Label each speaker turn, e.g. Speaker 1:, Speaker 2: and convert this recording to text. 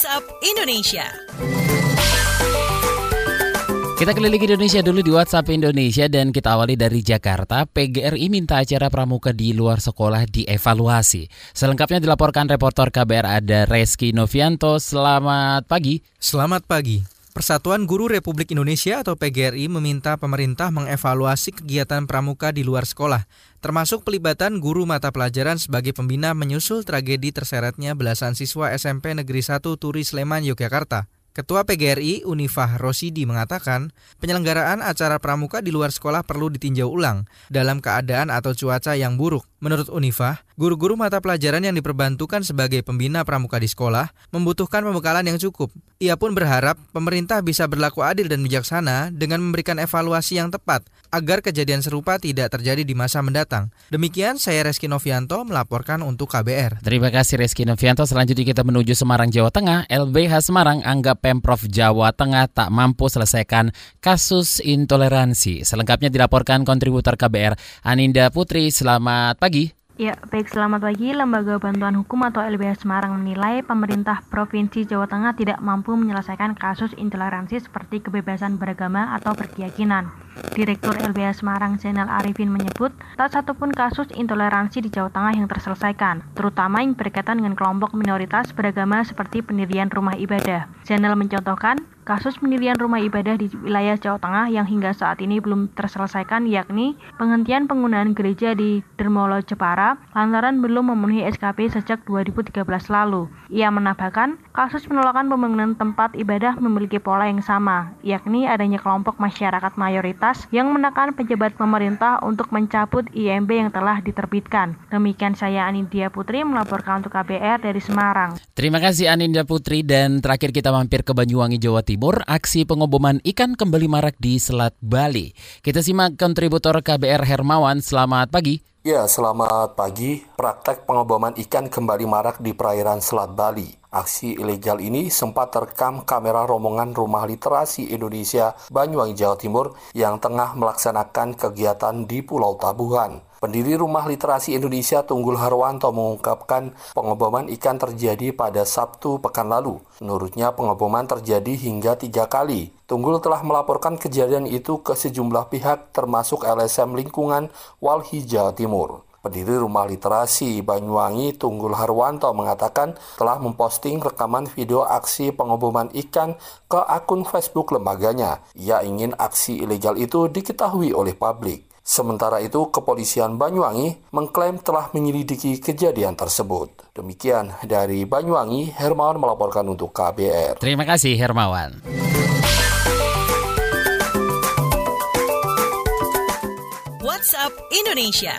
Speaker 1: WhatsApp Indonesia.
Speaker 2: Kita keliling Indonesia dulu di WhatsApp Indonesia dan kita awali dari Jakarta. PGRI minta acara pramuka di luar sekolah dievaluasi. Selengkapnya dilaporkan reporter KBR ada Reski Novianto. Selamat pagi.
Speaker 3: Selamat pagi. Persatuan Guru Republik Indonesia atau PGRI meminta pemerintah mengevaluasi kegiatan pramuka di luar sekolah, termasuk pelibatan guru mata pelajaran sebagai pembina menyusul tragedi terseretnya belasan siswa SMP Negeri 1 Turi Sleman, Yogyakarta. Ketua PGRI Unifah Rosidi mengatakan, penyelenggaraan acara pramuka di luar sekolah perlu ditinjau ulang dalam keadaan atau cuaca yang buruk. Menurut Unifah, guru-guru mata pelajaran yang diperbantukan sebagai pembina pramuka di sekolah membutuhkan pembekalan yang cukup. Ia pun berharap pemerintah bisa berlaku adil dan bijaksana dengan memberikan evaluasi yang tepat agar kejadian serupa tidak terjadi di masa mendatang. Demikian saya Reski Novianto melaporkan untuk KBR.
Speaker 2: Terima kasih Reski Novianto. Selanjutnya kita menuju Semarang, Jawa Tengah. LBH Semarang anggap Pemprov Jawa Tengah tak mampu selesaikan kasus intoleransi. Selengkapnya dilaporkan kontributor KBR Aninda Putri. Selamat pagi.
Speaker 4: Ya, baik selamat pagi. Lembaga Bantuan Hukum atau LBH Semarang menilai pemerintah Provinsi Jawa Tengah tidak mampu menyelesaikan kasus intoleransi seperti kebebasan beragama atau berkeyakinan. Direktur LBH Semarang Zainal Arifin menyebut, tak satupun kasus intoleransi di Jawa Tengah yang terselesaikan, terutama yang berkaitan dengan kelompok minoritas beragama seperti pendirian rumah ibadah. Zainal mencontohkan, kasus pendirian rumah ibadah di wilayah Jawa Tengah yang hingga saat ini belum terselesaikan yakni penghentian penggunaan gereja di Dermolo Jepara lantaran belum memenuhi SKP sejak 2013 lalu. Ia menambahkan, kasus penolakan pembangunan tempat ibadah memiliki pola yang sama, yakni adanya kelompok masyarakat mayoritas yang menekan pejabat pemerintah untuk mencabut IMB yang telah diterbitkan. Demikian saya Anindya Putri melaporkan untuk KBR dari Semarang.
Speaker 2: Terima kasih Anindya Putri dan terakhir kita mampir ke Banyuwangi, Jawa Timur. Aksi pengoboman ikan kembali marak di Selat Bali. Kita simak kontributor KBR Hermawan. Selamat pagi.
Speaker 5: Ya, selamat pagi. Praktek pengoboman ikan kembali marak di perairan Selat Bali. Aksi ilegal ini sempat terekam kamera rombongan Rumah Literasi Indonesia Banyuwangi, Jawa Timur yang tengah melaksanakan kegiatan di Pulau Tabuhan. Pendiri Rumah Literasi Indonesia Tunggul Harwanto mengungkapkan pengoboman ikan terjadi pada Sabtu pekan lalu. Menurutnya pengoboman terjadi hingga tiga kali. Tunggul telah melaporkan kejadian itu ke sejumlah pihak termasuk LSM Lingkungan Walhi Jawa Timur. Pendiri Rumah Literasi Banyuwangi Tunggul Harwanto mengatakan telah memposting rekaman video aksi pengoboman ikan ke akun Facebook lembaganya. Ia ingin aksi ilegal itu diketahui oleh publik. Sementara itu, kepolisian Banyuwangi mengklaim telah menyelidiki kejadian tersebut. Demikian dari Banyuwangi, Hermawan melaporkan untuk KBR.
Speaker 2: Terima kasih Hermawan.
Speaker 1: WhatsApp Indonesia.